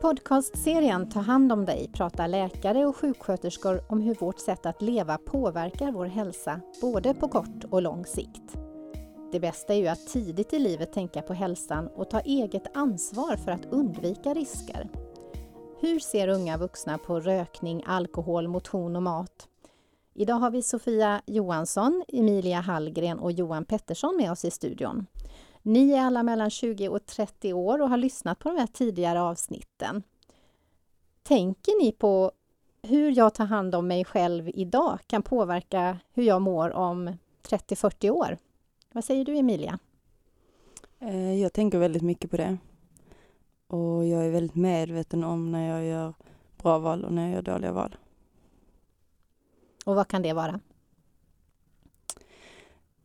podcastserien Ta hand om dig pratar läkare och sjuksköterskor om hur vårt sätt att leva påverkar vår hälsa, både på kort och lång sikt. Det bästa är ju att tidigt i livet tänka på hälsan och ta eget ansvar för att undvika risker. Hur ser unga vuxna på rökning, alkohol, motion och mat? Idag har vi Sofia Johansson, Emilia Hallgren och Johan Pettersson med oss i studion. Ni är alla mellan 20 och 30 år och har lyssnat på de här tidigare avsnitten. Tänker ni på hur jag tar hand om mig själv idag kan påverka hur jag mår om 30-40 år? Vad säger du Emilia? Eh, jag tänker väldigt mycket på det. Och jag är väldigt medveten om när jag gör bra val och när jag gör dåliga val. Och vad kan det vara?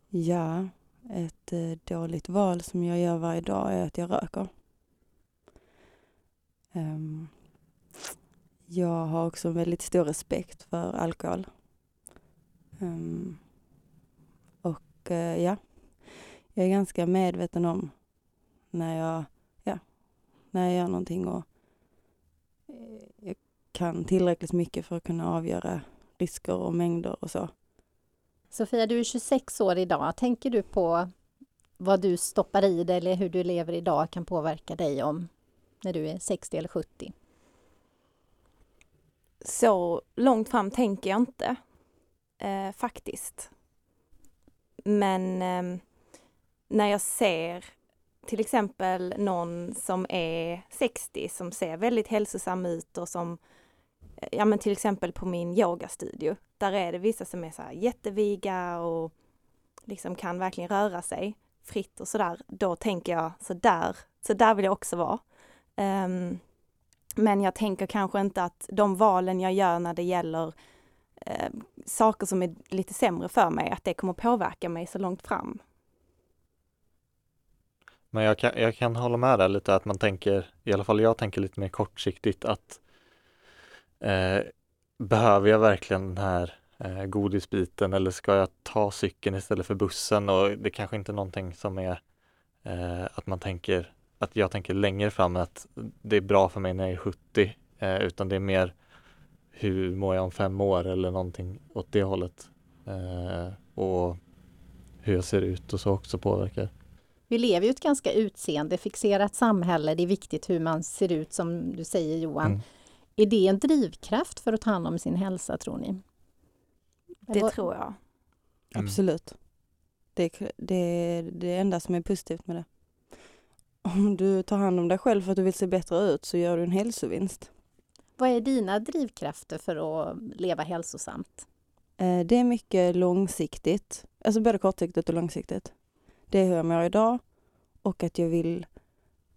Ja, ett eh, dåligt val som jag gör varje dag är att jag röker. Ehm, jag har också väldigt stor respekt för alkohol. Ehm, och eh, ja, jag är ganska medveten om när jag, ja, när jag gör någonting och eh, jag kan tillräckligt mycket för att kunna avgöra risker och mängder och så. Sofia, du är 26 år idag. Tänker du på vad du stoppar i dig eller hur du lever idag kan påverka dig om när du är 60 eller 70? Så långt fram tänker jag inte, eh, faktiskt. Men eh, när jag ser till exempel någon som är 60 som ser väldigt hälsosam ut och som, ja men till exempel på min yogastudio, där är det vissa som är så här jätteviga och liksom kan verkligen röra sig fritt och sådär. Då tänker jag så där, så där vill jag också vara. Um, men jag tänker kanske inte att de valen jag gör när det gäller eh, saker som är lite sämre för mig, att det kommer påverka mig så långt fram. Men jag kan, jag kan hålla med där lite att man tänker, i alla fall jag tänker lite mer kortsiktigt att eh, behöver jag verkligen den här eh, godisbiten eller ska jag ta cykeln istället för bussen och det kanske inte är någonting som är eh, att man tänker att jag tänker längre fram att det är bra för mig när jag är 70 eh, utan det är mer hur mår jag om fem år eller någonting åt det hållet eh, och hur jag ser ut och så också påverkar. Vi lever ju ett ganska utseendefixerat samhälle. Det är viktigt hur man ser ut som du säger Johan. Mm. Är det en drivkraft för att ta hand om sin hälsa tror ni? Det Eller? tror jag. Mm. Absolut. Det, det är det enda som är positivt med det. Om du tar hand om dig själv för att du vill se bättre ut så gör du en hälsovinst. Vad är dina drivkrafter för att leva hälsosamt? Eh, det är mycket långsiktigt, alltså både kortsiktigt och långsiktigt. Det är hur jag mår idag och att jag vill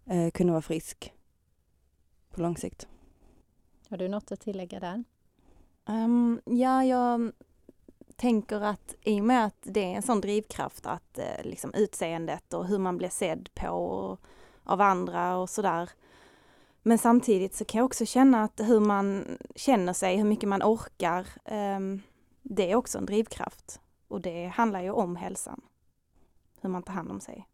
eh, kunna vara frisk på lång sikt. Har du något att tillägga där? Um, ja, jag tänker att i och med att det är en sån drivkraft att eh, liksom utseendet och hur man blir sedd på av andra och sådär. Men samtidigt så kan jag också känna att hur man känner sig, hur mycket man orkar, eh, det är också en drivkraft. Och det handlar ju om hälsan. Hur man tar hand om sig.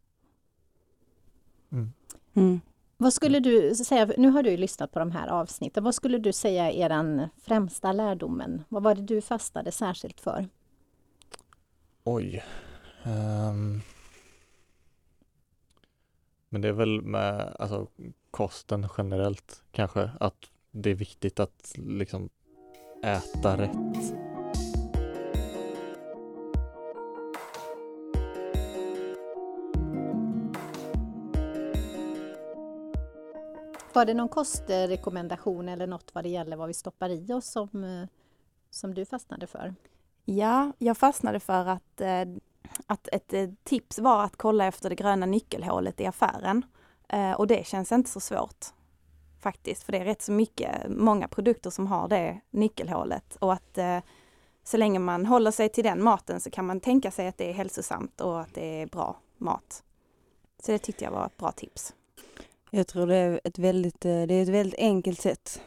Mm. Mm. Vad skulle du säga, nu har du lyssnat på de här avsnitten, vad skulle du säga är den främsta lärdomen? Vad var det du fastnade särskilt för? Oj. Um, men det är väl med alltså, kosten generellt kanske, att det är viktigt att liksom äta rätt. Var det någon kostrekommendation eller något vad det gäller vad vi stoppar i oss som, eh, som du fastnade för? Ja, jag fastnade för att, eh, att ett eh, tips var att kolla efter det gröna nyckelhålet i affären. Och det känns inte så svårt faktiskt, för det är rätt så mycket, många produkter som har det nyckelhålet och att så länge man håller sig till den maten så kan man tänka sig att det är hälsosamt och att det är bra mat. Så det tyckte jag var ett bra tips. Jag tror det är ett väldigt, eh, det är ett väldigt enkelt sätt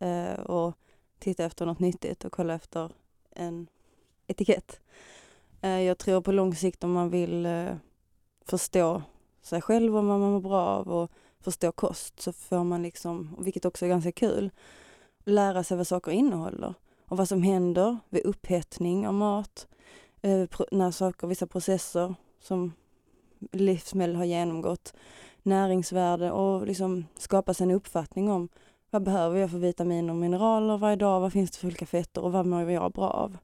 eh, att titta efter något nyttigt och kolla efter en etikett. Eh, jag tror på lång sikt om man vill eh, förstå sig själv och vad man mår bra av och förstå kost så får man liksom, vilket också är ganska kul, lära sig vad saker innehåller och vad som händer vid upphettning av mat, eh, när saker, vissa processer som livsmedel har genomgått, näringsvärde och liksom skapa sig en uppfattning om vad behöver jag för vitaminer och mineraler varje dag, vad finns det för olika fetter och vad mår jag bra av?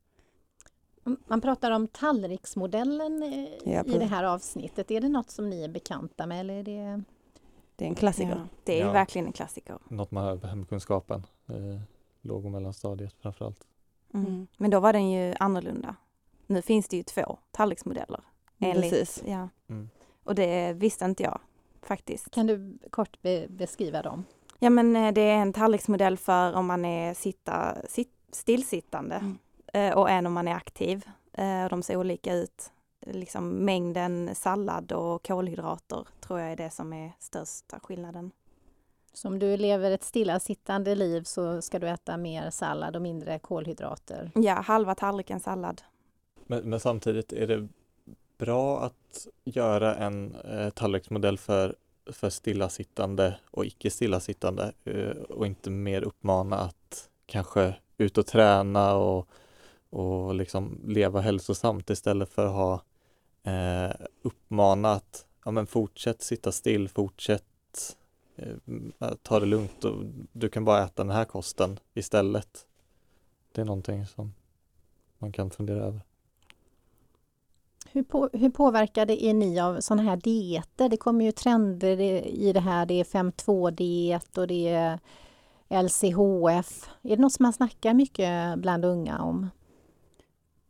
Man pratar om tallriksmodellen Ja, i det här avsnittet. Är det något som ni är bekanta med eller är det Det är en klassiker. Ja, det är Ja. verkligen en klassiker. Något man hör på hemkunskapen, eh, låg och mellanstadiet framförallt. Mm. Mm. Men då var den ju annorlunda. Nu finns det ju två tallriksmodeller. Enligt, Precis. Ja. Mm. Och det visste inte jag faktiskt. Kan du kort be beskriva dem? Ja men eh, det är en tallriksmodell för om man är sitta, sit, stillsittande Mm. eh, och en om man är aktiv. Eh, och de ser olika ut. Liksom mängden sallad och kolhydrater tror jag är det som är största skillnaden. Så om du lever ett stillasittande liv så ska du äta mer sallad och mindre kolhydrater. Ja, halva tallriken sallad. Men, men samtidigt är det bra att göra en eh, tallriksmodell för, för stillasittande och icke stillasittande eh, och inte mer uppmana att kanske ut och träna och, och liksom leva hälsosamt istället för att ha eh, uppmanat ja, men fortsätt sitta still, fortsätt eh, ta det lugnt och du kan bara äta den här kosten istället. Det är någonting som man kan fundera över. Hur, på, hur påverkade är ni av sådana här dieter? Det kommer ju trender i det här. Det är 5.2-diet och det är LCHF. Är det något som man snackar mycket bland unga om?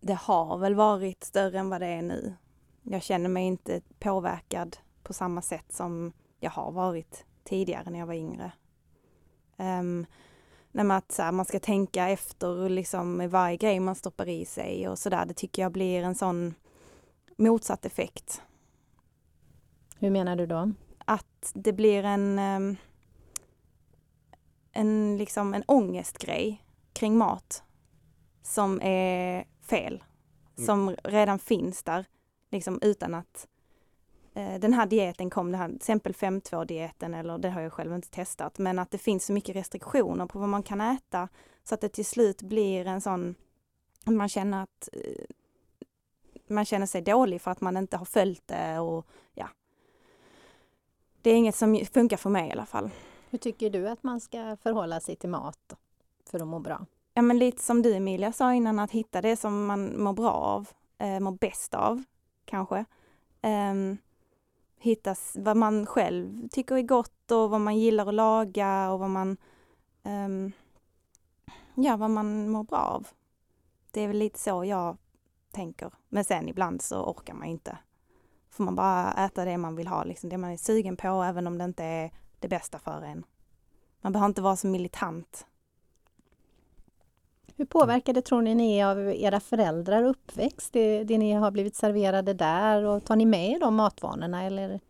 Det har väl varit större än vad det är nu. Jag känner mig inte påverkad på samma sätt som jag har varit tidigare när jag var yngre. Um, nej, att så här, man ska tänka efter liksom, med varje grej man stoppar i sig och sådär. Det tycker jag blir en sån motsatt effekt. Hur menar du då? Att det blir en, ehm, en, liksom, en ångestgrej kring mat som är fel. Mm. Som redan finns där, liksom utan att eh, den här dieten kom, den här till exempel 5.2-dieten, eller det har jag själv inte testat, men att det finns så mycket restriktioner på vad man kan äta så att det till slut blir en sån, man känner att eh, man känner sig dålig för att man inte har följt det och ja. Det är inget som funkar för mig i alla fall. Hur tycker du att man ska förhålla sig till mat för att må bra? Ja men lite som du Emilia sa innan, att hitta det som man mår bra av, eh, mår bäst av kanske. Um, hitta vad man själv tycker är gott och vad man gillar att laga och vad man, ehm, ja vad man mår bra av. Det är väl lite så jag tänker. Men sen ibland så orkar man inte. Får man bara äta det man vill ha, liksom det man är sugen på, även om det inte är det bästa för en. Man behöver inte vara så militant. Hur påverkade tror ni ni är av era föräldrar uppväxt? Det, det ni har blivit serverade där och tar ni med er de matvanorna eller?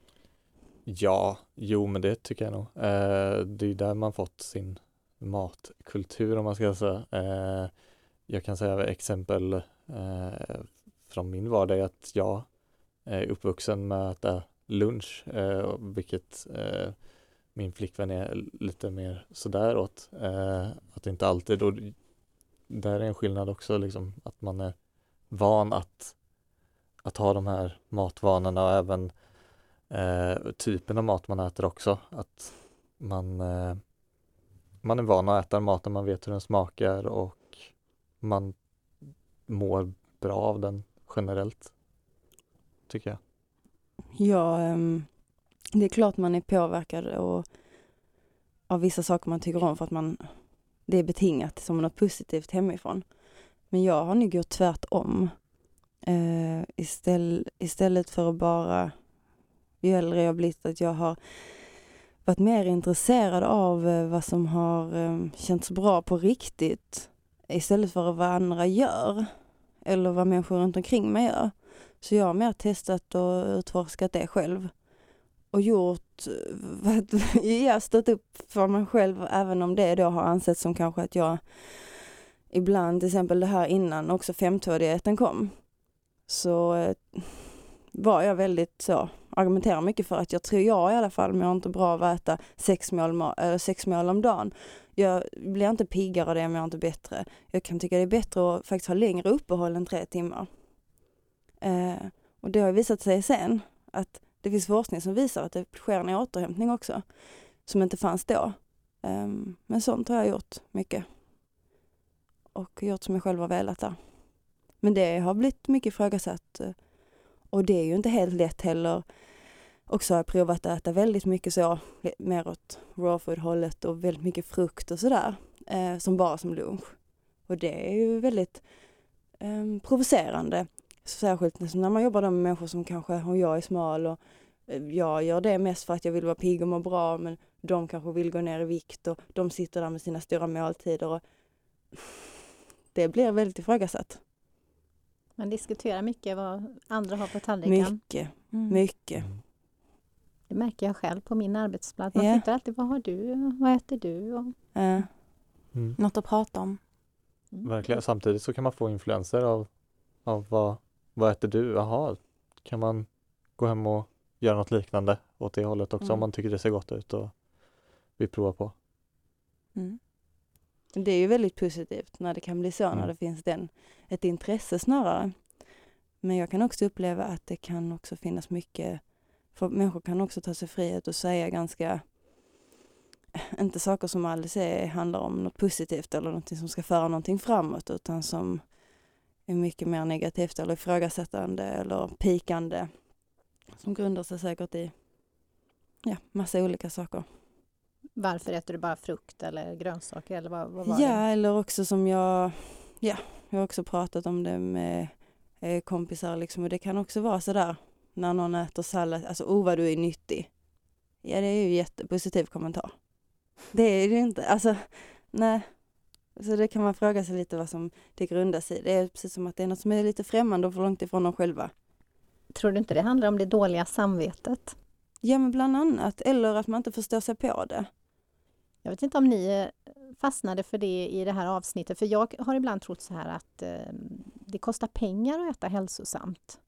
Ja, jo men det tycker jag nog. Eh, det är där man fått sin matkultur om man ska säga. Eh, jag kan säga exempel eh, från min vardag är att jag är uppvuxen med att äta lunch, eh, vilket eh, min flickvän är lite mer sådär åt. Eh, att inte alltid, och där är en skillnad också liksom att man är van att, att ha de här matvanorna och även eh, typen av mat man äter också. Att man, eh, man är van att äta maten, man vet hur den smakar och man mår bra av den generellt. Tycker jag. Ja, ehm, det är klart man är påverkad och av vissa saker man tycker om för att man det är betingat som något positivt hemifrån. Men jag har nog gjort tvärtom. Eh, istället, istället för att bara, ju äldre jag blivit, att jag har varit mer intresserad av eh, vad som har ehm, känts bra på riktigt istället för vad andra gör eller vad människor runt omkring mig gör. Så jag har mer testat och utforskat det själv och gjort, jag stått upp för mig själv även om det då har ansetts som kanske att jag ibland, till exempel det här innan också 5.2-dieten kom, så eh, var jag väldigt så, argumenterar mycket för att jag tror jag i alla fall mår inte bra av att äta sex mål, äh, sex mål om dagen. Jag blir inte piggare av det, jag mår inte bättre. Jag kan tycka det är bättre att faktiskt ha längre uppehåll än tre timmar. Eh, och det har visat sig sen att det finns forskning som visar att det sker en återhämtning också, som inte fanns då. Eh, men sånt har jag gjort mycket. Och gjort som jag själv har velat där. Men det har blivit mycket ifrågasatt. Eh, och det är ju inte helt lätt heller. Också har jag provat att äta väldigt mycket så, mer åt raw food hållet och väldigt mycket frukt och sådär. Eh, som bara som lunch. Och det är ju väldigt eh, provocerande. Särskilt när man jobbar med människor som kanske, och jag är smal och eh, jag gör det mest för att jag vill vara pigg och må bra men de kanske vill gå ner i vikt och de sitter där med sina stora måltider och det blir väldigt ifrågasatt. Man diskuterar mycket vad andra har på tallriken. Mycket, Mm. mycket. Det märker jag själv på min arbetsplats. Man Ja. tittar alltid, vad har du? Vad äter du? Och, Eh, Mm. Något att prata om. mm. Verkligen. Samtidigt så kan man få influenser av, av vad, vad äter du? Jaha, kan man gå hem och göra något liknande åt det hållet också om Mm. man tycker det ser gott ut och vill prova på. Mm. Det är ju väldigt positivt när det kan bli så, när Mm. det finns den, ett intresse snarare. Men jag kan också uppleva att det kan också finnas mycket, för människor kan också ta sig frihet och säga ganska, inte saker som alls är, handlar om något positivt eller något som ska föra någonting framåt, utan som är mycket mer negativt eller ifrågasättande eller pikande. Som grundar sig säkert i, ja, massa olika saker. Varför äter du bara frukt eller grönsaker? Eller vad, vad var Ja, det? eller också som jag, ja, jag har också pratat om det med eh, kompisar liksom och det kan också vara sådär när någon äter sallad, alltså oh vad du är nyttig. Ja, det är ju jättepositiv kommentar. Det är det ju inte, alltså nej. Så det kan man fråga sig lite vad som det grundas i. Det är precis som att det är något som är lite främmande och för långt ifrån dem själva. Tror du inte det handlar om det dåliga samvetet? Ja, men bland annat, eller att man inte förstår sig på det. Jag vet inte om ni eh, fastnade för det i det här avsnittet, för jag har ibland trott så här att eh, det kostar pengar att äta hälsosamt.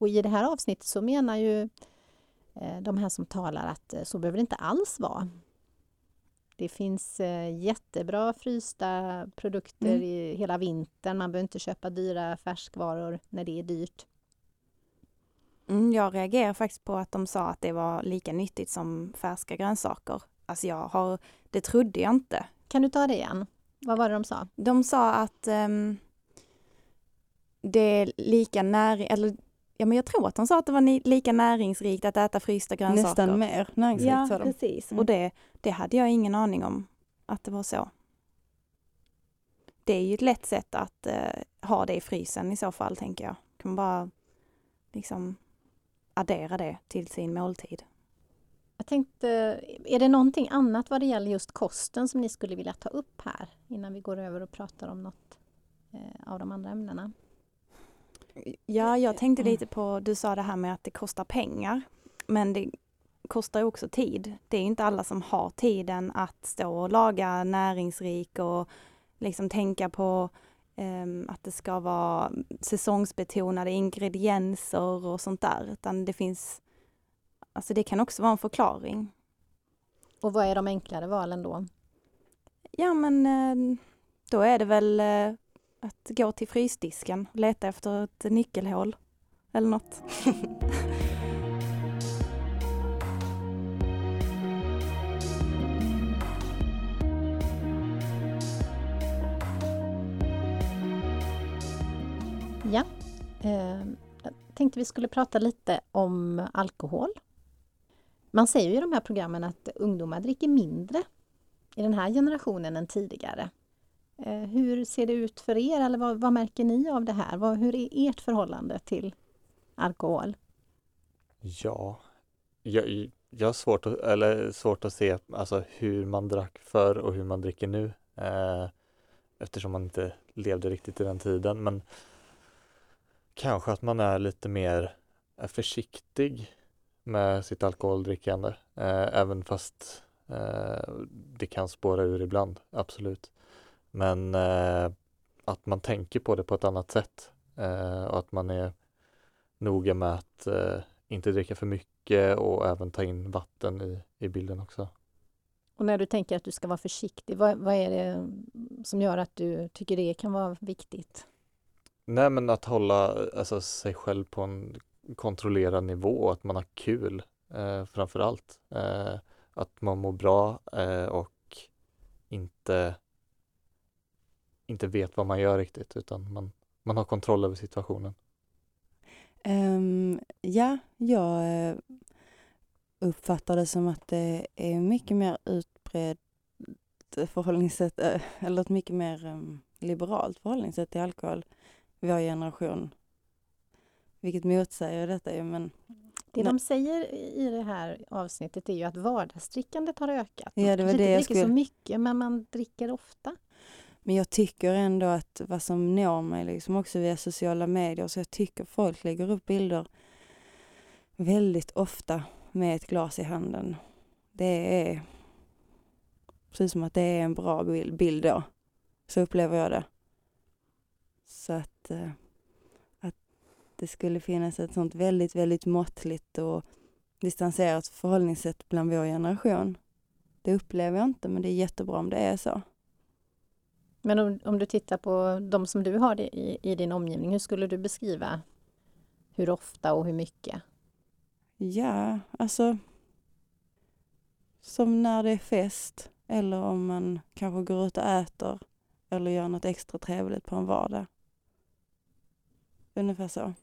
Och i det här avsnittet så menar ju eh, de här som talar att eh, så behöver det inte alls vara. Det finns eh, jättebra frysta produkter Mm. i hela vintern. Man behöver inte köpa dyra färskvaror när det är dyrt. Mm, jag reagerar faktiskt på att de sa att det var lika nyttigt som färska grönsaker. Alltså jag har, det trodde jag inte. Kan du ta det igen? Vad var det de sa? De sa att ehm, det är lika näring, eller ja men jag tror att de sa att det var lika näringsrikt att äta frysta grönsaker. Nästan mer näringsrikt Ja, sa de. precis. Mm. Och det, det hade jag ingen aning om att det var så. Det är ju ett lätt sätt att eh, ha det i frysen i så fall, tänker jag. Kan man bara liksom addera det till sin måltid. Jag tänkte, är det någonting annat vad det gäller just kosten som ni skulle vilja ta upp här innan vi går över och pratar om något eh, av de andra ämnena? Ja, jag tänkte Mm. lite på, du sa det här med att det kostar pengar. Men det kostar också tid. Det är inte alla som har tiden att stå och laga näringsrik och liksom tänka på ehm, att det ska vara säsongsbetonade ingredienser och sånt där. Utan det finns, alltså det kan också vara en förklaring. Och vad är de enklare valen då? Ja men eh, då är det väl eh, att gå till frysdisken och leta efter ett nyckelhål eller något. Ja, eh, jag tänkte vi skulle prata lite om alkohol. Man säger ju i de här programmen att ungdomar dricker mindre i den här generationen än tidigare. Eh, hur ser det ut för er eller vad, vad märker ni av det här? Vad, hur är ert förhållande till alkohol? Ja, jag, jag har svårt att, eller svårt att se alltså, hur man drack förr och hur man dricker nu. Eh, eftersom man inte levde riktigt i den tiden. Men kanske att man är lite mer eh, försiktig med sitt alkoholdrickande. Eh, även fast eh, det kan spåra ur ibland, absolut. Men eh, att man tänker på det på ett annat sätt. Eh, och att man är noga med att eh, inte dricka för mycket och även ta in vatten i, i bilden också. Och när du tänker att du ska vara försiktig, vad, vad är det som gör att du tycker det kan vara viktigt? Nej men att hålla alltså, sig själv på en kontrollerad nivå, att man har kul eh, framför allt. Eh, att man mår bra eh, och inte, inte vet vad man gör riktigt utan man, man har kontroll över situationen. Um, ja, jag eh, uppfattar det som att det är mycket mer utbrett förhållningssätt, eh, eller ett mycket mer um, liberalt förhållningssätt till alkohol i vår generation. Vilket motsäger detta ju, men det de säger i det här avsnittet är ju att vardagsdrickandet har ökat. Ja, det var det det inte dricker skulle... så mycket, men man dricker ofta. Men jag tycker ändå att vad som når mig liksom också via sociala medier, så jag tycker folk lägger upp bilder väldigt ofta med ett glas i handen. Det är precis som att det är en bra bild då. Så upplever jag det. Så att, eh, att det skulle finnas ett sånt väldigt, väldigt måttligt och distanserat förhållningssätt bland vår generation. Det upplever jag inte, men det är jättebra om det är så. Men om, om du tittar på de som du har i, i din omgivning, hur skulle du beskriva hur ofta och hur mycket? Ja, alltså som när det är fest eller om man kanske går ut och äter eller gör något extra trevligt på en vardag. Ungefär så.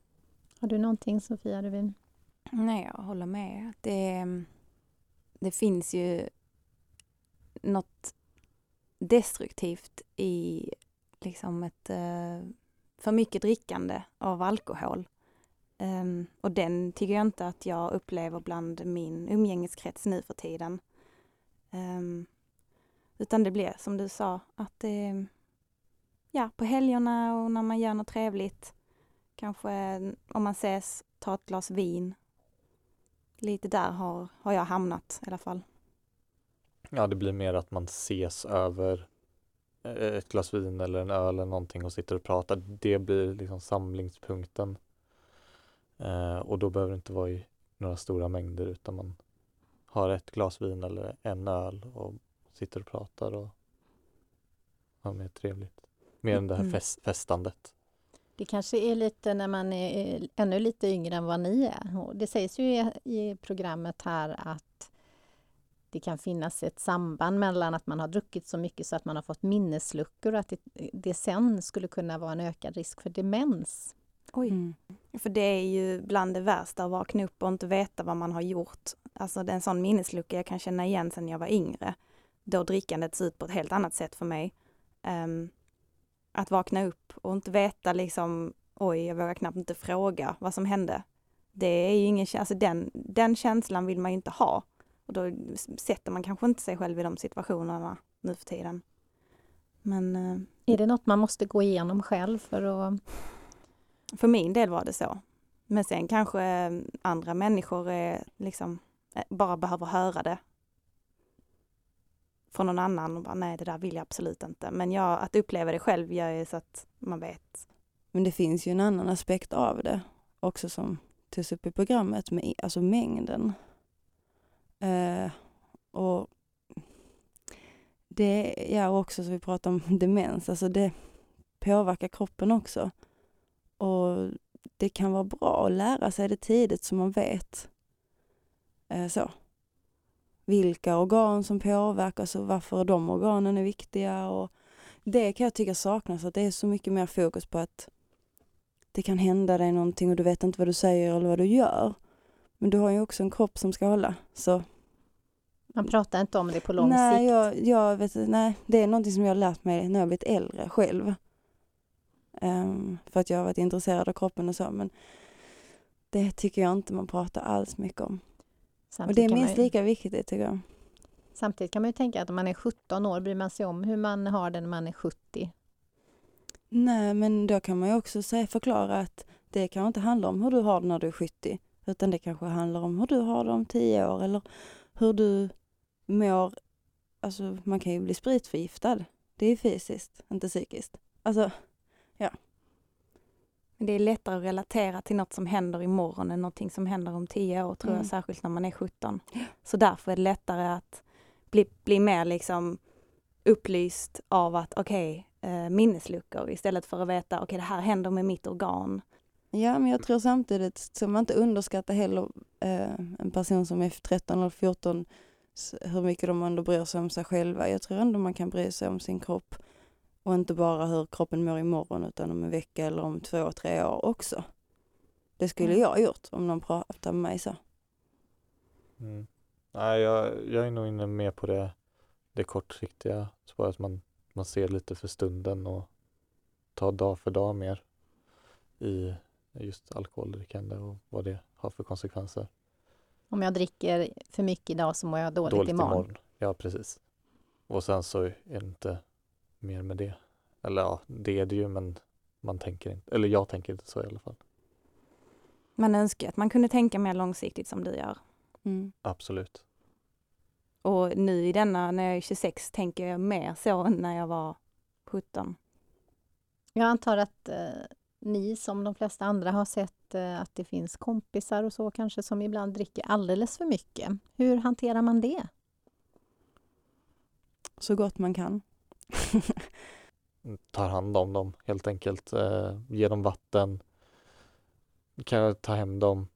Har du någonting Sofia du vill? Nej, jag håller med. Det, det finns ju något destruktivt i liksom ett eh, för mycket drickande av alkohol. Um, och den tycker jag inte att jag upplever bland min umgängeskrets nu för tiden. Um, utan det blir som du sa, att det, ja, på helgerna och när man gör något trevligt, kanske om man ses, ta ett glas vin. Lite där har, har jag hamnat i alla fall. Ja, det blir mer att man ses över eh, ett glas vin eller en öl eller någonting och sitter och pratar. Det blir liksom samlingspunkten. Eh, och då behöver det inte vara i några stora mängder utan man har ett glas vin eller en öl och sitter och pratar och har mer trevligt. Mer än det här Mm. fest, festandet. Det kanske är lite när man är ännu lite yngre än vad ni är. Och det sägs ju i, i programmet här att det kan finnas ett samband mellan att man har druckit så mycket så att man har fått minnesluckor och att det, det sen skulle kunna vara en ökad risk för demens. Oj. Mm. För det är ju bland det värsta att vakna upp och inte veta vad man har gjort. Alltså det är en sån minneslucka jag kan känna igen sedan jag var yngre. Då drickandet ser ut på ett helt annat sätt för mig. Ehm, att vakna upp och inte veta liksom, oj, jag vågar knappt inte fråga vad som hände. Det är ju ingen, alltså den, den känslan vill man ju inte ha. Och då sätter man kanske inte sig själv i de situationerna nu för tiden. Men eh, Är det något man måste gå igenom själv för att... För min del var det så. Men sen kanske eh, andra människor är liksom eh, bara behöver höra det från någon annan och bara nej det där vill jag absolut inte. Men jag, att uppleva det själv gör ju så att man vet. Men det finns ju en annan aspekt av det också som togs upp i programmet, med, alltså mängden. Eh, och det, ja också så vi pratar om demens, alltså det påverkar kroppen också. Och det kan vara bra att lära sig det tidigt så man vet eh, så. Vilka organ som påverkas och varför de organen är viktiga. Och det kan jag tycka saknas, att det är så mycket mer fokus på att det kan hända dig någonting och du vet inte vad du säger eller vad du gör. Men du har ju också en kropp som ska hålla. Så man pratar inte om det på lång nej, sikt. jag, jag vet, nej, det är någonting som jag har lärt mig när jag blivit äldre själv. Ehm, för att jag har varit intresserad av kroppen och så. Men det tycker jag inte man pratar alls mycket om. Och Samtidigt det är minst ju- lika viktigt tycker jag. Samtidigt kan man ju tänka att om man är 17 år bryr man sig om hur man har det när man är 70. Nej, men då kan man ju också säga, förklara att det kanske inte handlar om hur du har det när du är 70. Utan det kanske handlar om hur du har det om 10 år eller hur du mår. Alltså man kan ju bli spritförgiftad. Det är fysiskt, inte psykiskt. Alltså, Det är lättare att relatera till något som händer imorgon än någonting som händer om tio år tror Mm. jag, särskilt när man är 17. Så därför är det lättare att bli, bli mer liksom upplyst av att okej, eh, minnesluckor istället för att veta okej det här händer med mitt organ. Ja, men jag tror samtidigt, så man inte underskattar heller eh, en person som är 13 eller 14, s- hur mycket de ändå bryr sig om sig själva. Jag tror ändå man kan bry sig om sin kropp och inte bara hur kroppen mår imorgon utan om en vecka eller om två, tre år också. Det skulle Mm. jag ha gjort om någon pratade med mig så. Mm. Nej, jag, jag är nog inne mer på det, det kortsiktiga spåret. Man, man ser lite för stunden och tar dag för dag mer i just alkoholdrickande och vad det har för konsekvenser. Om jag dricker för mycket idag så mår jag dåligt, imorgon. Ja, precis. Och sen så är det inte mer med det. Eller ja, det är det ju men man tänker inte, eller jag tänker inte så i alla fall. Man önskar att man kunde tänka mer långsiktigt som du gör. Mm. Absolut. Och nu i denna, när jag är 26, tänker jag mer så än när jag var 17. Jag antar att eh, ni som de flesta andra har sett eh, att det finns kompisar och så kanske som ibland dricker alldeles för mycket. Hur hanterar man det? Så gott man kan. tar hand om dem helt enkelt. Eh, ge dem vatten. Kan jag ta hem dem,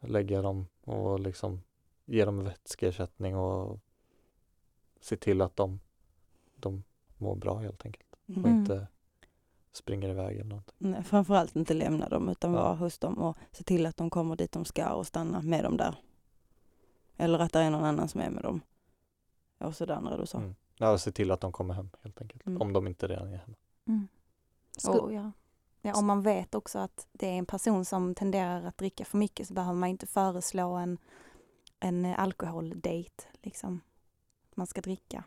lägga dem och liksom ge dem vätskeersättning och se till att de, de mår bra helt enkelt. Och Mm. inte springer iväg eller någonting. Nej, framförallt inte lämna dem utan Ja. vara hos dem och se till att de kommer dit de ska och stanna med dem där. Eller att det är någon annan som är med dem. Och sådär när du sa. Mm. Ja, se till att de kommer hem helt enkelt. Mm. Om de inte redan är hemma. Sku- Och, ja. Ja, om man vet också att det är en person som tenderar att dricka för mycket så behöver man inte föreslå en, en alkoholdate. Liksom. Man ska dricka.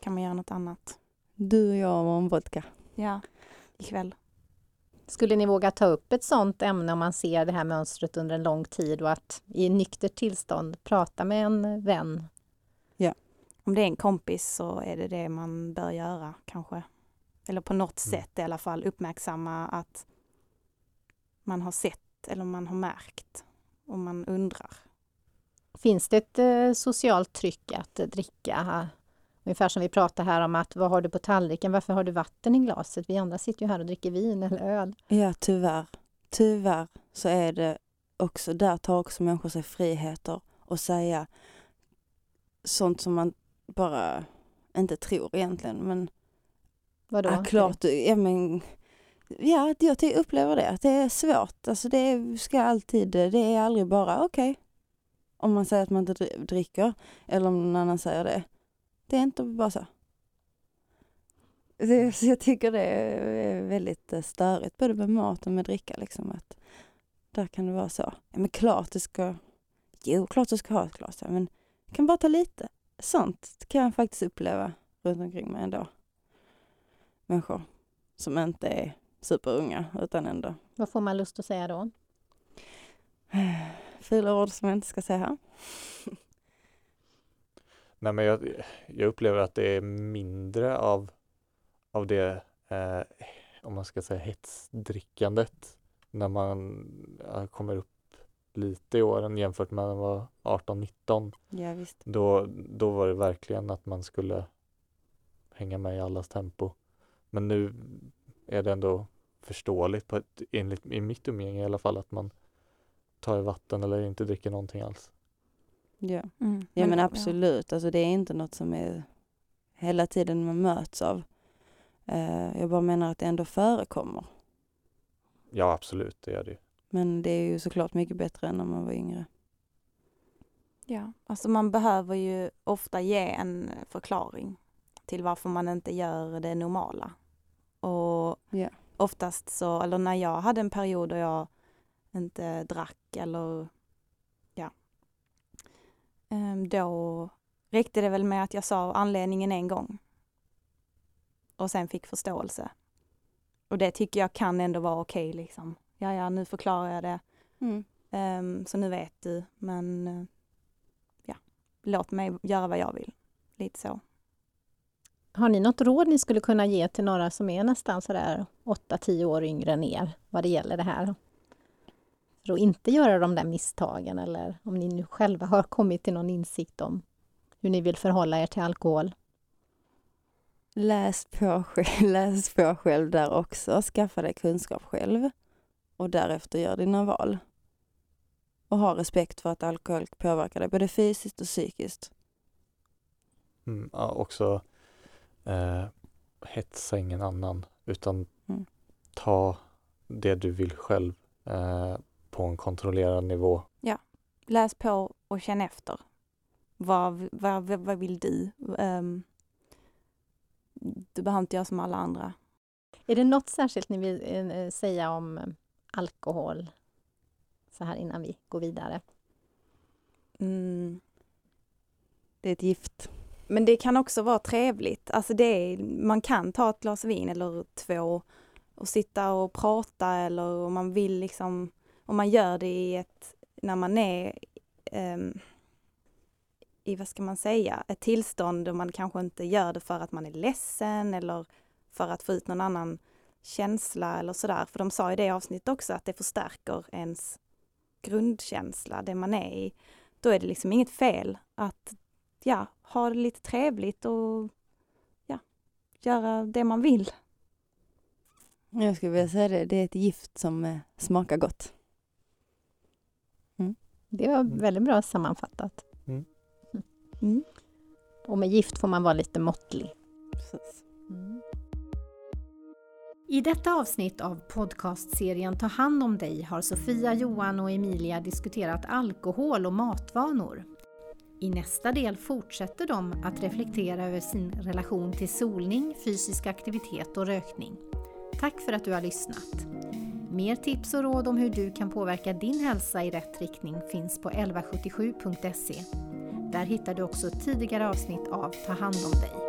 Kan man göra något annat. Du och jag och en vodka. Ja, ikväll. Skulle ni våga ta upp ett sådant ämne om man ser det här mönstret under en lång tid och att i nyktert tillstånd prata med en vän? Om det är en kompis så är det det man bör göra kanske. Eller på något Mm. sätt i alla fall uppmärksamma att man har sett eller man har märkt och man undrar. Finns det ett eh, socialt tryck att dricka? Ungefär som vi pratar här om att vad har du på tallriken, varför har du vatten i glaset? Vi andra sitter ju här och dricker vin eller öl. Ja, tyvärr. Tyvärr så är det också, där tar också människor sig friheter och säga sånt som man bara inte tror egentligen. Men Vadå? ja, klart, ja, men, ja, jag upplever det, att det är svårt. Alltså det ska alltid, det är aldrig bara okej. Om man säger att man inte dri- dricker eller om någon annan säger det. Det är inte bara så. Det, så jag tycker det är väldigt eh, störigt, både med mat och med dricka. Liksom, att där kan det vara så. Ja, men klart du ska, jo klart du ska ha ett glas, ja, men du kan bara ta lite. Sånt kan jag faktiskt uppleva runt omkring mig ändå. Människor som inte är superunga utan ändå Vad får man lust att säga då? fula ord som jag inte ska säga här. Nej men jag, jag upplever att det är mindre av, av det, eh, om man ska säga hetsdrickandet när man ja, kommer upp lite i åren jämfört med när man var 18-19. Ja visst. Då, då var det verkligen att man skulle hänga med i allas tempo. Men nu är det ändå förståeligt, på ett, enligt, i mitt umgänge i alla fall, att man tar vatten eller inte dricker någonting alls. Ja. Mm. Ja men absolut, alltså det är inte något som är hela tiden man möts av. Eh, jag bara menar att det ändå förekommer. Ja, absolut, det gör det. Men det är ju såklart mycket bättre än när man var yngre. Ja, alltså man behöver ju ofta ge en förklaring till varför man inte gör det normala. Och Ja. oftast så, eller när jag hade en period då jag inte drack eller ja, då räckte det väl med att jag sa anledningen en gång. Och sen fick förståelse. Och det tycker jag kan ändå vara okej liksom. Ja, ja, nu förklarar jag det. Mm. Ehm, så nu vet du, men eh, ja, låt mig göra vad jag vill. Lite så. Har ni något råd ni skulle kunna ge till några som är nästan sådär 8-10 år yngre än er vad det gäller det här? För att inte göra de där misstagen eller om ni nu själva har kommit till någon insikt om hur ni vill förhålla er till alkohol. Läs på, själv, läs på själv där också, skaffa dig kunskap själv och därefter gör dina val. Och ha respekt för att alkohol påverkar dig både fysiskt och psykiskt. Mm, ja, också eh, hetsa ingen annan utan Mm. ta det du vill själv eh, på en kontrollerad nivå. Läs på och känn efter. Vad, vad, vad, vill du? Um, du behöver inte göra som alla andra. Är det något särskilt ni vill eh, säga om eh, alkohol så här innan vi går vidare? Mm. Det är ett gift. Men det kan också vara trevligt. Alltså det är, man kan ta ett glas vin eller två och sitta och prata eller om man vill liksom, om man gör det i ett, när man är um, i, vad ska man säga, ett tillstånd då man kanske inte gör det för att man är ledsen eller för att få ut någon annan känsla eller sådär. För de sa i det avsnittet också att det förstärker ens grundkänsla, det man är i. Då är det liksom inget fel att ja, ha det lite trevligt och ja, göra det man vill. Jag skulle vilja säga det, det är ett gift som eh, smakar gott. Det var väldigt bra sammanfattat. Mm. Och med gift får man vara lite måttlig. Precis. I detta avsnitt av podcastserien Ta hand om dig har Sofia, Johan och Emilia diskuterat alkohol och matvanor. I nästa del fortsätter de att reflektera över sin relation till solning, fysisk aktivitet och rökning. Tack för att du har lyssnat! Mer tips och råd om hur du kan påverka din hälsa i rätt riktning finns på 1177.se. Där hittar du också tidigare avsnitt av Ta hand om dig.